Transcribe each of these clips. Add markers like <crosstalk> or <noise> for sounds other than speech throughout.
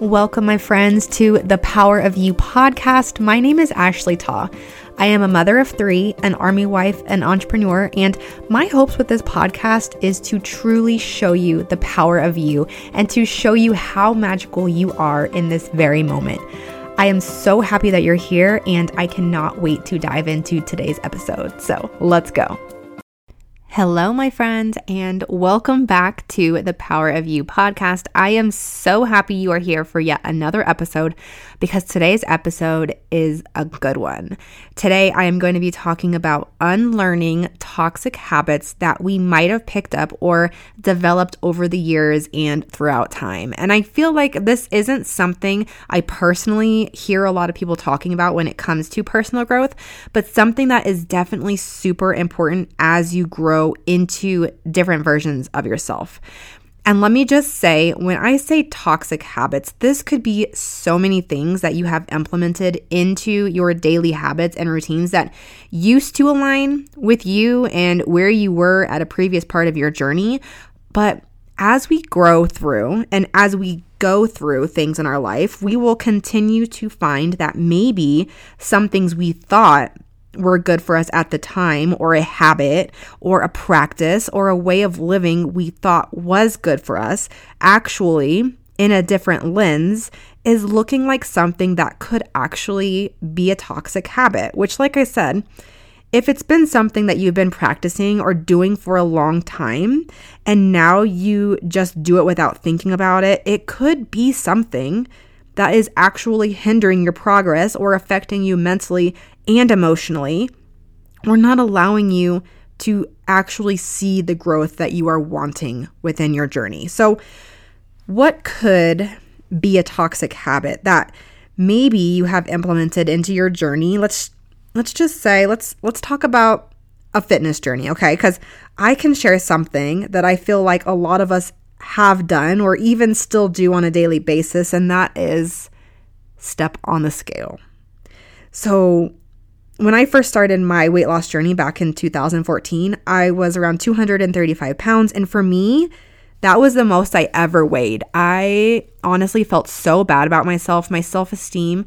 Welcome, my friends, to the Power of You podcast. My name is Ashley Ta. I am a mother of three, an army wife, an entrepreneur, and my hopes with this podcast is to truly show you the power of you and to show you how magical you are in this very moment. I am so happy that you're here, and I cannot wait to dive into today's episode. So let's go. Hello, my friends, and welcome back to the Power of You podcast. I am so happy you are here for yet another episode because today's episode is a good one. Today, I am going to be talking about unlearning toxic habits that we might have picked up or developed over the years and throughout time. And I feel like this isn't something I personally hear a lot of people talking about when it comes to personal growth, but something that is definitely super important as you grow grow into different versions of yourself. And let me just say, when I say toxic habits, this could be so many things that you have implemented into your daily habits and routines that used to align with you and where you were at a previous part of your journey. But as we grow through and as we go through things in our life, we will continue to find that maybe some things we thought were good for us at the time, or a habit, or a practice, or a way of living we thought was good for us, actually, in a different lens, is looking like something that could actually be a toxic habit, which, like I said, if it's been something that you've been practicing or doing for a long time and now you just do it without thinking about it, it could be something that is actually hindering your progress or affecting you mentally and emotionally, or not allowing you to actually see the growth that you are wanting within your journey. So, what could be a toxic habit that maybe you have implemented into your journey? Let's let's just say let's let's talk about a fitness journey, okay? Cuz I can share something that I feel like a lot of us have done or even still do on a daily basis and that is step on the scale. So, when I first started my weight loss journey back in 2014, I was around 235 pounds. And for me, that was the most I ever weighed. I honestly felt so bad about myself. My self esteem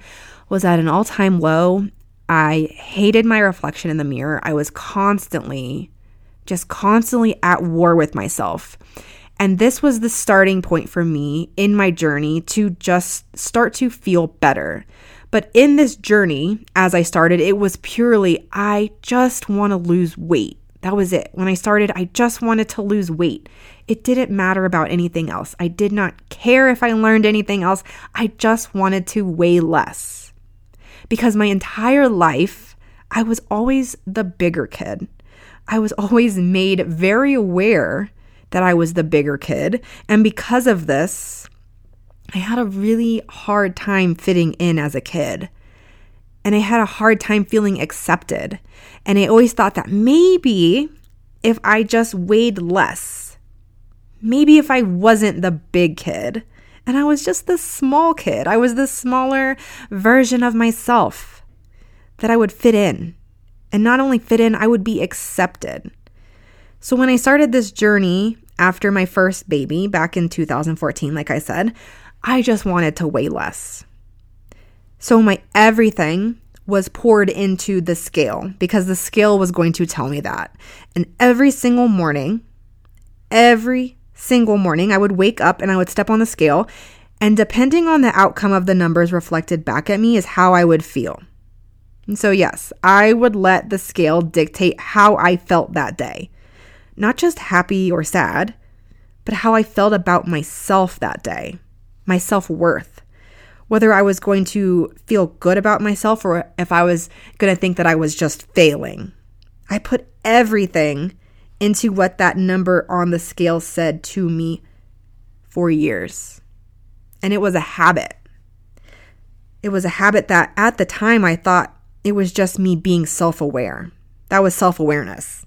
was at an all time low. I hated my reflection in the mirror. I was constantly, just constantly at war with myself. And this was the starting point for me in my journey to just start to feel better. But in this journey, as I started, it was purely, I just want to lose weight. That was it. When I started, I just wanted to lose weight. It didn't matter about anything else. I did not care if I learned anything else. I just wanted to weigh less. Because my entire life, I was always the bigger kid. I was always made very aware that I was the bigger kid. And because of this, I had a really hard time fitting in as a kid. And I had a hard time feeling accepted. And I always thought that maybe if I just weighed less, maybe if I wasn't the big kid and I was just the small kid, I was the smaller version of myself, that I would fit in. And not only fit in, I would be accepted. So when I started this journey after my first baby back in 2014, like I said, I just wanted to weigh less. So my everything was poured into the scale because the scale was going to tell me that. And every single morning, every single morning, I would wake up and I would step on the scale. And depending on the outcome of the numbers reflected back at me, is how I would feel. And so, yes, I would let the scale dictate how I felt that day. Not just happy or sad, but how I felt about myself that day my self worth, whether I was going to feel good about myself or if I was going to think that I was just failing. I put everything into what that number on the scale said to me for years. And it was a habit. It was a habit that at the time I thought it was just me being self aware. That was self awareness.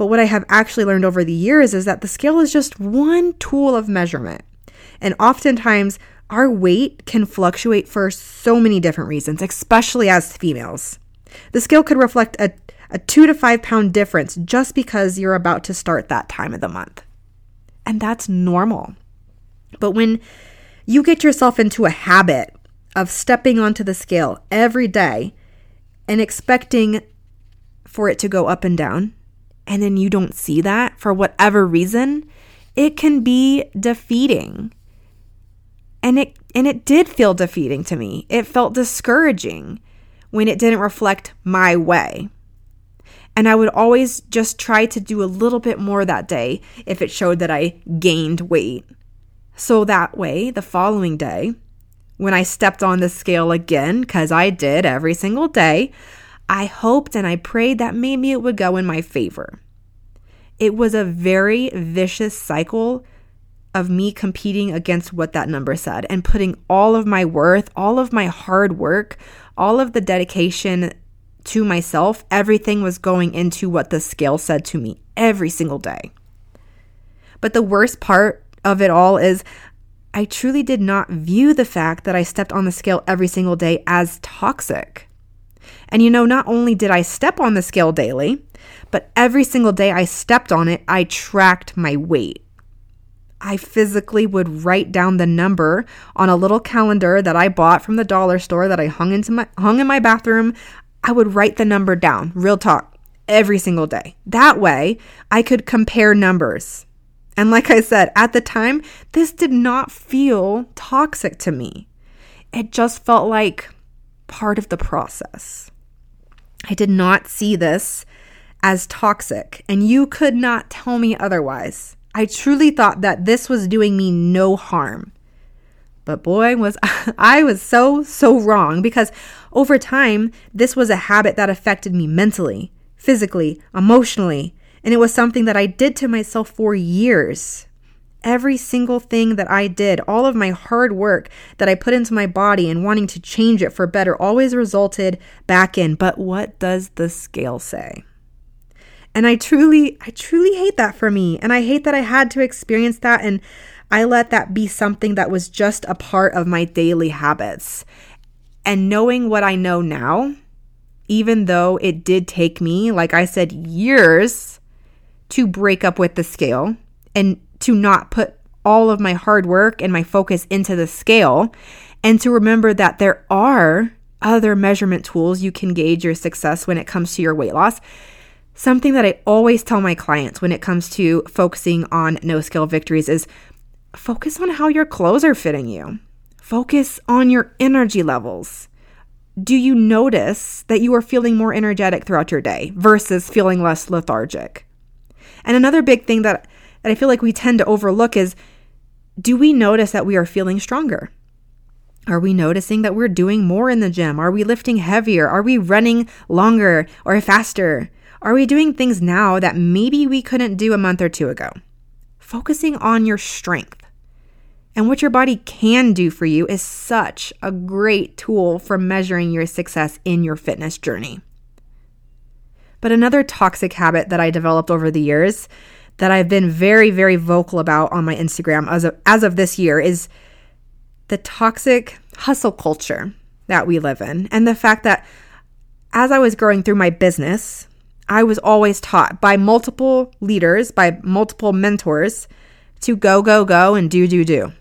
But what I have actually learned over the years is that the scale is just one tool of measurement. And oftentimes, our weight can fluctuate for so many different reasons, especially as females. The scale could reflect a, a two to five pound difference just because you're about to start that time of the month. And that's normal. But when you get yourself into a habit of stepping onto the scale every day and expecting for it to go up and down, and then you don't see that for whatever reason, it can be defeating. And it and it did feel defeating to me. It felt discouraging when it didn't reflect my way. And I would always just try to do a little bit more that day if it showed that I gained weight. So that way, the following day, when I stepped on the scale again, because I did every single day, I hoped and I prayed that maybe it would go in my favor. It was a very vicious cycle of me competing against what that number said and putting all of my worth, all of my hard work, all of the dedication to myself, everything was going into what the scale said to me every single day. But the worst part of it all is I truly did not view the fact that I stepped on the scale every single day as toxic. And you know, not only did I step on the scale daily, but every single day I stepped on it, I tracked my weight. I physically would write down the number on a little calendar that I bought from the dollar store that I hung into my hung in my bathroom. I would write the number down, real talk, every single day. That way, I could compare numbers. And like I said, at the time, this did not feel toxic to me. It just felt like part of the process. I did not see this as toxic, and you could not tell me otherwise. I truly thought that this was doing me no harm. But boy, was <laughs> I was so, so wrong because over time, this was a habit that affected me mentally, physically, emotionally, and it was something that I did to myself for years. Every single thing that I did, all of my hard work that I put into my body and wanting to change it for better, always resulted back in. But what does the scale say? And I truly, I truly hate that for me. And I hate that I had to experience that. And I let that be something that was just a part of my daily habits. And knowing what I know now, even though it did take me, like I said, years to break up with the scale and to not put all of my hard work and my focus into the scale, and to remember that there are other measurement tools you can gauge your success when it comes to your weight loss. Something that I always tell my clients when it comes to focusing on no scale victories is focus on how your clothes are fitting you. Focus on your energy levels. Do you notice that you are feeling more energetic throughout your day versus feeling less lethargic? And another big thing that, that I feel like we tend to overlook is do we notice that we are feeling stronger? Are we noticing that we're doing more in the gym? Are we lifting heavier? Are we running longer or faster? Are we doing things now that maybe we couldn't do a month or two ago? Focusing on your strength and what your body can do for you is such a great tool for measuring your success in your fitness journey. But another toxic habit that I developed over the years that I've been very, very vocal about on my Instagram as of, as of this year is the toxic hustle culture that we live in. And the fact that as I was growing through my business, I was always taught by multiple leaders, by multiple mentors to go, go, go and do, do, do.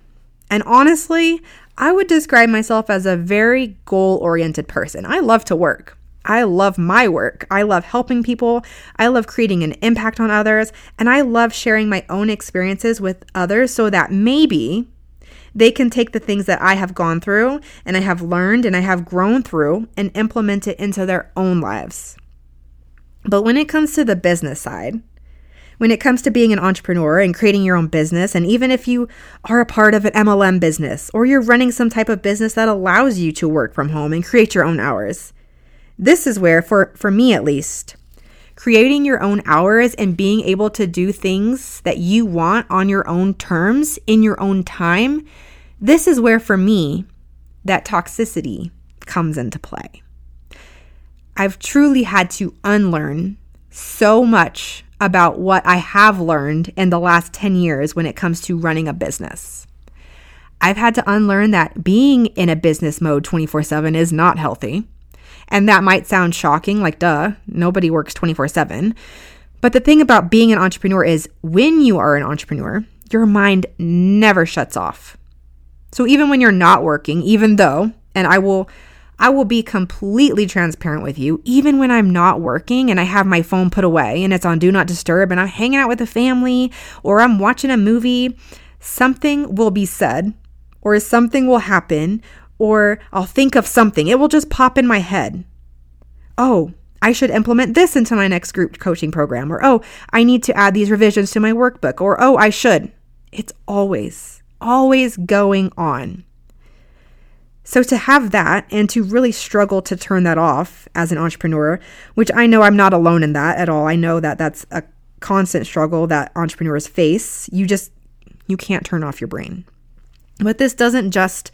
And honestly, I would describe myself as a very goal oriented person. I love to work. I love my work. I love helping people. I love creating an impact on others. And I love sharing my own experiences with others so that maybe they can take the things that I have gone through and I have learned and I have grown through and implement it into their own lives. But when it comes to the business side, when it comes to being an entrepreneur and creating your own business, and even if you are a part of an MLM business or you're running some type of business that allows you to work from home and create your own hours, this is where, for, for me at least, creating your own hours and being able to do things that you want on your own terms in your own time, this is where, for me, that toxicity comes into play. I've truly had to unlearn so much about what I have learned in the last 10 years when it comes to running a business. I've had to unlearn that being in a business mode 24 7 is not healthy. And that might sound shocking, like, duh, nobody works 24 7. But the thing about being an entrepreneur is when you are an entrepreneur, your mind never shuts off. So even when you're not working, even though, and I will I will be completely transparent with you, even when I'm not working and I have my phone put away and it's on do not disturb and I'm hanging out with the family or I'm watching a movie, something will be said or something will happen or I'll think of something. It will just pop in my head. Oh, I should implement this into my next group coaching program. Or, oh, I need to add these revisions to my workbook. Or, oh, I should. It's always, always going on. So, to have that and to really struggle to turn that off as an entrepreneur, which I know I'm not alone in that at all. I know that that's a constant struggle that entrepreneurs face. You just, you can't turn off your brain. But this doesn't just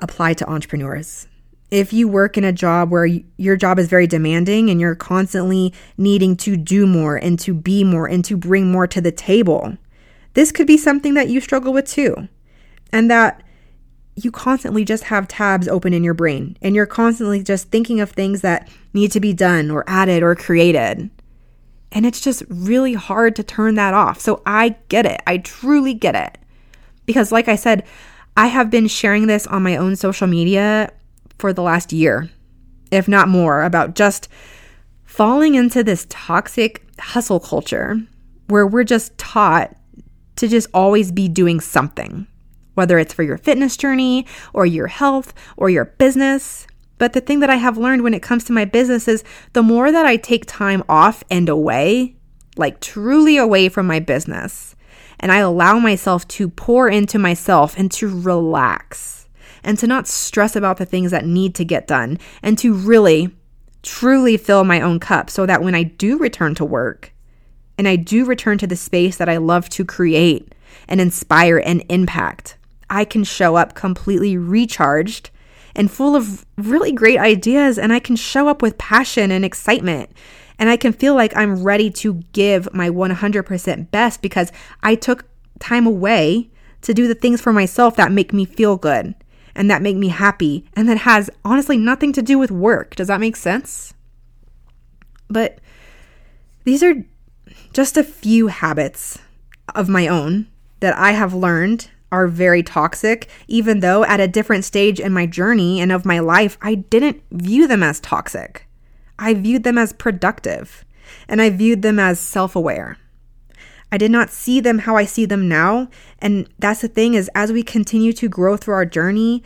apply to entrepreneurs if you work in a job where your job is very demanding and you're constantly needing to do more and to be more and to bring more to the table, this could be something that you struggle with too. And that you constantly just have tabs open in your brain and you're constantly just thinking of things that need to be done or added or created. And it's just really hard to turn that off. So I get it. I truly get it. Because, like I said, I have been sharing this on my own social media for the last year, if not more, about just falling into this toxic hustle culture where we're just taught to just always be doing something, whether it's for your fitness journey or your health or your business. But the thing that I have learned when it comes to my business is the more that I take time off and away, like truly away from my business, and I allow myself to pour into myself and to relax and to not stress about the things that need to get done and to really, truly fill my own cup so that when I do return to work and I do return to the space that I love to create and inspire and impact, I can show up completely recharged and full of really great ideas and I can show up with passion and excitement. And I can feel like I'm ready to give my 100% best because I took time away to do the things for myself that make me feel good and that make me happy and that has honestly nothing to do with work. Does that make sense? But these are just a few habits of my own that I have learned are very toxic, even though at a different stage in my journey and of my life, I didn't view them as toxic. I viewed them as productive and I viewed them as self aware. I did not see them how I see them now. And that's the thing is as we continue to grow through our journey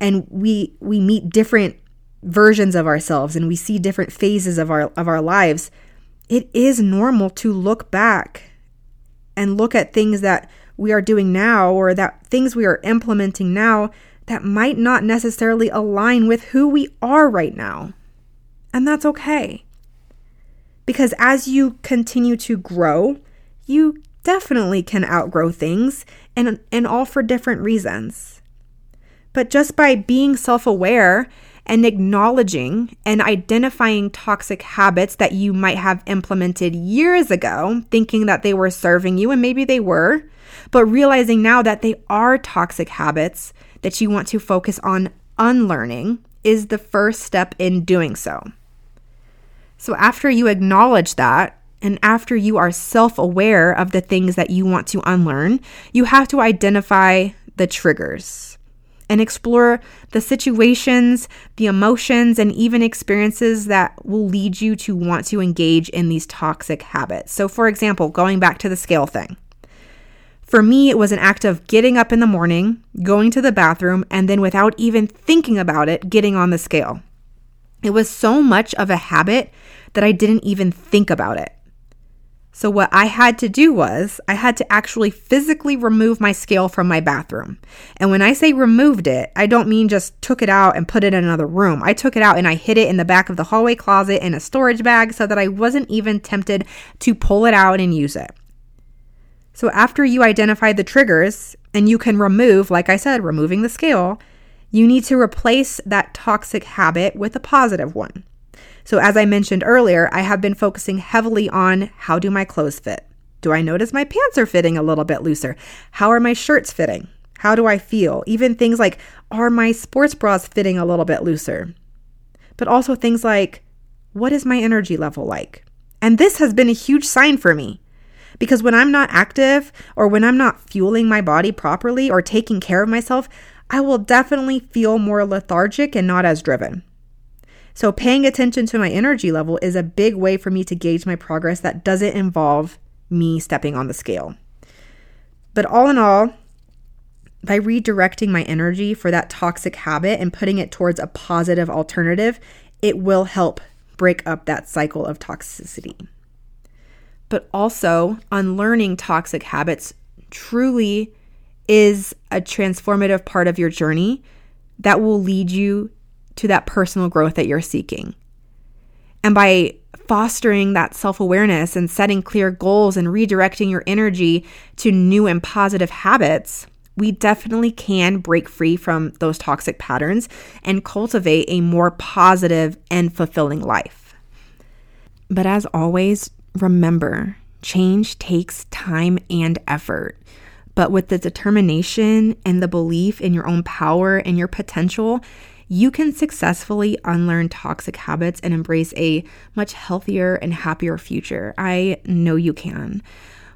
and we we meet different versions of ourselves and we see different phases of our of our lives, it is normal to look back and look at things that we are doing now or that things we are implementing now that might not necessarily align with who we are right now. And that's okay. Because as you continue to grow, you definitely can outgrow things and, and all for different reasons. But just by being self aware and acknowledging and identifying toxic habits that you might have implemented years ago, thinking that they were serving you, and maybe they were, but realizing now that they are toxic habits that you want to focus on unlearning is the first step in doing so. So, after you acknowledge that, and after you are self aware of the things that you want to unlearn, you have to identify the triggers and explore the situations, the emotions, and even experiences that will lead you to want to engage in these toxic habits. So, for example, going back to the scale thing. For me, it was an act of getting up in the morning, going to the bathroom, and then without even thinking about it, getting on the scale. It was so much of a habit that I didn't even think about it. So, what I had to do was, I had to actually physically remove my scale from my bathroom. And when I say removed it, I don't mean just took it out and put it in another room. I took it out and I hid it in the back of the hallway closet in a storage bag so that I wasn't even tempted to pull it out and use it. So, after you identify the triggers and you can remove, like I said, removing the scale, you need to replace that toxic habit with a positive one. So, as I mentioned earlier, I have been focusing heavily on how do my clothes fit? Do I notice my pants are fitting a little bit looser? How are my shirts fitting? How do I feel? Even things like, are my sports bras fitting a little bit looser? But also things like, what is my energy level like? And this has been a huge sign for me Because when I'm not active or when I'm not fueling my body properly or taking care of myself, I will definitely feel more lethargic and not as driven. So, paying attention to my energy level is a big way for me to gauge my progress that doesn't involve me stepping on the scale. But all in all, by redirecting my energy for that toxic habit and putting it towards a positive alternative, it will help break up that cycle of toxicity. But also, unlearning toxic habits truly is a transformative part of your journey that will lead you to that personal growth that you're seeking. And by fostering that self awareness and setting clear goals and redirecting your energy to new and positive habits, we definitely can break free from those toxic patterns and cultivate a more positive and fulfilling life. But as always, remember change takes time and effort. But with the determination and the belief in your own power and your potential, you can successfully unlearn toxic habits and embrace a much healthier and happier future. I know you can.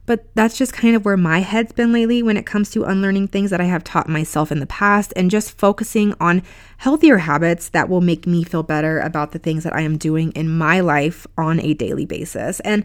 But that's just kind of where my head's been lately when it comes to unlearning things that I have taught myself in the past and just focusing on healthier habits that will make me feel better about the things that I am doing in my life on a daily basis. And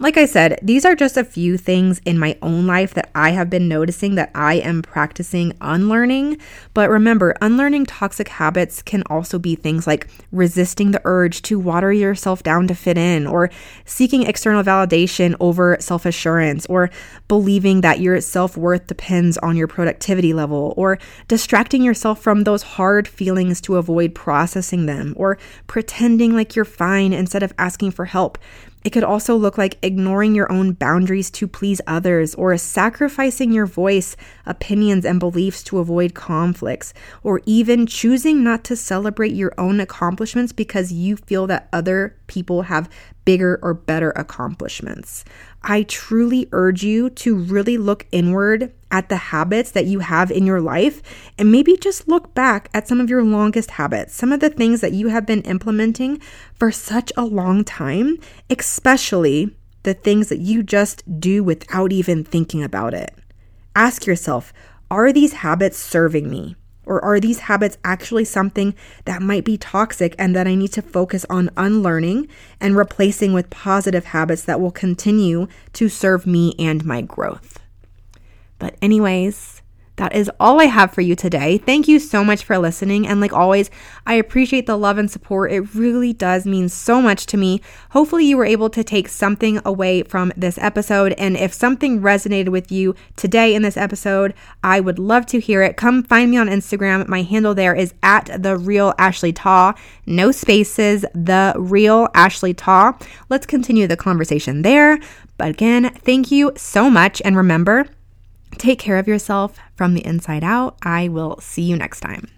like I said, these are just a few things in my own life that I have been noticing that I am practicing unlearning. But remember, unlearning toxic habits can also be things like resisting the urge to water yourself down to fit in, or seeking external validation over self assurance, or believing that your self worth depends on your productivity level, or distracting yourself from those hard feelings to avoid processing them, or pretending like you're fine instead of asking for help. It could also look like ignoring your own boundaries to please others, or sacrificing your voice, opinions, and beliefs to avoid conflicts, or even choosing not to celebrate your own accomplishments because you feel that other people have bigger or better accomplishments. I truly urge you to really look inward at the habits that you have in your life and maybe just look back at some of your longest habits, some of the things that you have been implementing for such a long time, especially the things that you just do without even thinking about it. Ask yourself, are these habits serving me? Or are these habits actually something that might be toxic and that I need to focus on unlearning and replacing with positive habits that will continue to serve me and my growth? But, anyways, that is all I have for you today. Thank you so much for listening. And like always, I appreciate the love and support. It really does mean so much to me. Hopefully, you were able to take something away from this episode. And if something resonated with you today in this episode, I would love to hear it. Come find me on Instagram. My handle there is at the real Ashley Ta. No spaces, the real Ashley Ta. Let's continue the conversation there. But again, thank you so much. And remember, Take care of yourself from the inside out. I will see you next time.